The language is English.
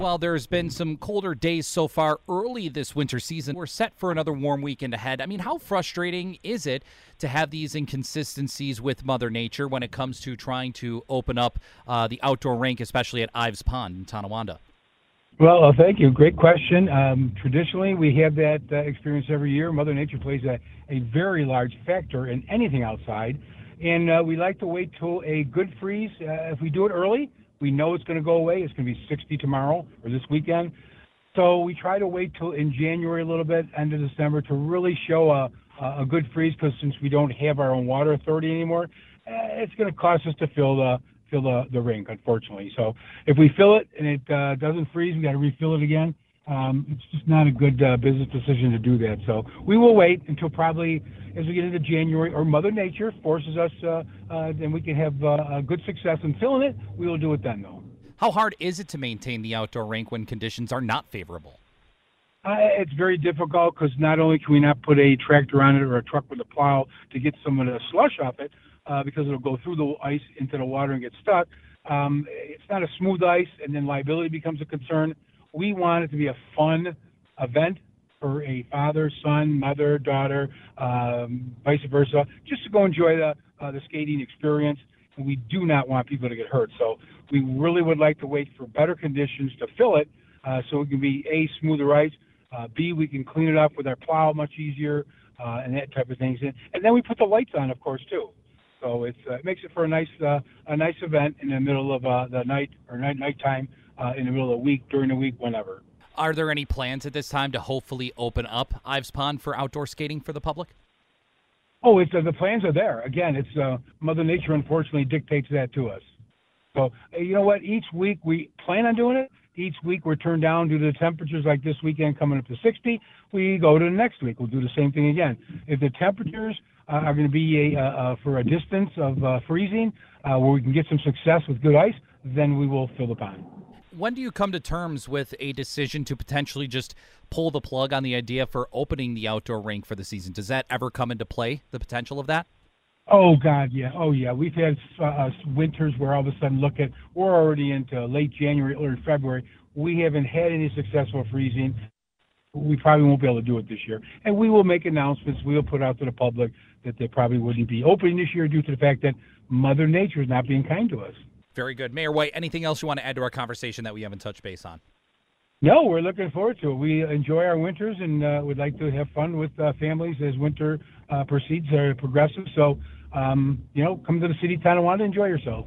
While there's been some colder days so far early this winter season, we're set for another warm weekend ahead. I mean, how frustrating is it to have these inconsistencies with Mother Nature when it comes to trying to open up uh, the outdoor rink, especially at Ives Pond in Tonawanda? Well, uh, thank you. Great question. Um, traditionally, we have that uh, experience every year. Mother Nature plays a, a very large factor in anything outside. And uh, we like to wait till a good freeze. Uh, if we do it early, we know it's going to go away. It's going to be 60 tomorrow or this weekend. So we try to wait till in January a little bit, end of December, to really show a, a good freeze because since we don't have our own water authority anymore, eh, it's going to cost us to fill the fill the, the rink, unfortunately. So if we fill it and it uh, doesn't freeze, we got to refill it again. Um, it's just not a good uh, business decision to do that. So we will wait until probably as we get into January, or Mother Nature forces us, uh, uh, then we can have uh, good success in filling it. We will do it then, though. How hard is it to maintain the outdoor rink when conditions are not favorable? Uh, it's very difficult because not only can we not put a tractor on it or a truck with a plow to get some of the slush off it, uh, because it'll go through the ice into the water and get stuck. Um, it's not a smooth ice, and then liability becomes a concern. We want it to be a fun event for a father, son, mother, daughter, um, vice versa, just to go enjoy the uh, the skating experience. And we do not want people to get hurt. So we really would like to wait for better conditions to fill it, uh, so it can be a smoother ice. Uh, B, we can clean it up with our plow much easier, uh, and that type of things. And, and then we put the lights on, of course, too. So it's, uh, it makes it for a nice uh, a nice event in the middle of uh, the night or night nighttime uh, in the middle of the week, during the week, whenever. Are there any plans at this time to hopefully open up Ives Pond for outdoor skating for the public? Oh, it's uh, the plans are there. Again, it's uh, Mother Nature unfortunately dictates that to us. So you know what? Each week we plan on doing it. Each week we're turned down due to the temperatures. Like this weekend coming up to 60, we go to the next week. We'll do the same thing again. If the temperatures uh, are going to be a, uh, uh, for a distance of uh, freezing, uh, where we can get some success with good ice, then we will fill the pond when do you come to terms with a decision to potentially just pull the plug on the idea for opening the outdoor rink for the season? Does that ever come into play? The potential of that? Oh God, yeah. Oh yeah. We've had uh, winters where all of a sudden, look at we're already into late January, early February. We haven't had any successful freezing. We probably won't be able to do it this year, and we will make announcements. We will put out to the public that they probably wouldn't be opening this year due to the fact that Mother Nature is not being kind to us. Very good. Mayor White, anything else you want to add to our conversation that we haven't touched base on? No, we're looking forward to it. We enjoy our winters and uh, would like to have fun with uh, families as winter uh, proceeds or progresses. So, um, you know, come to the city of Tonawanda, enjoy yourself.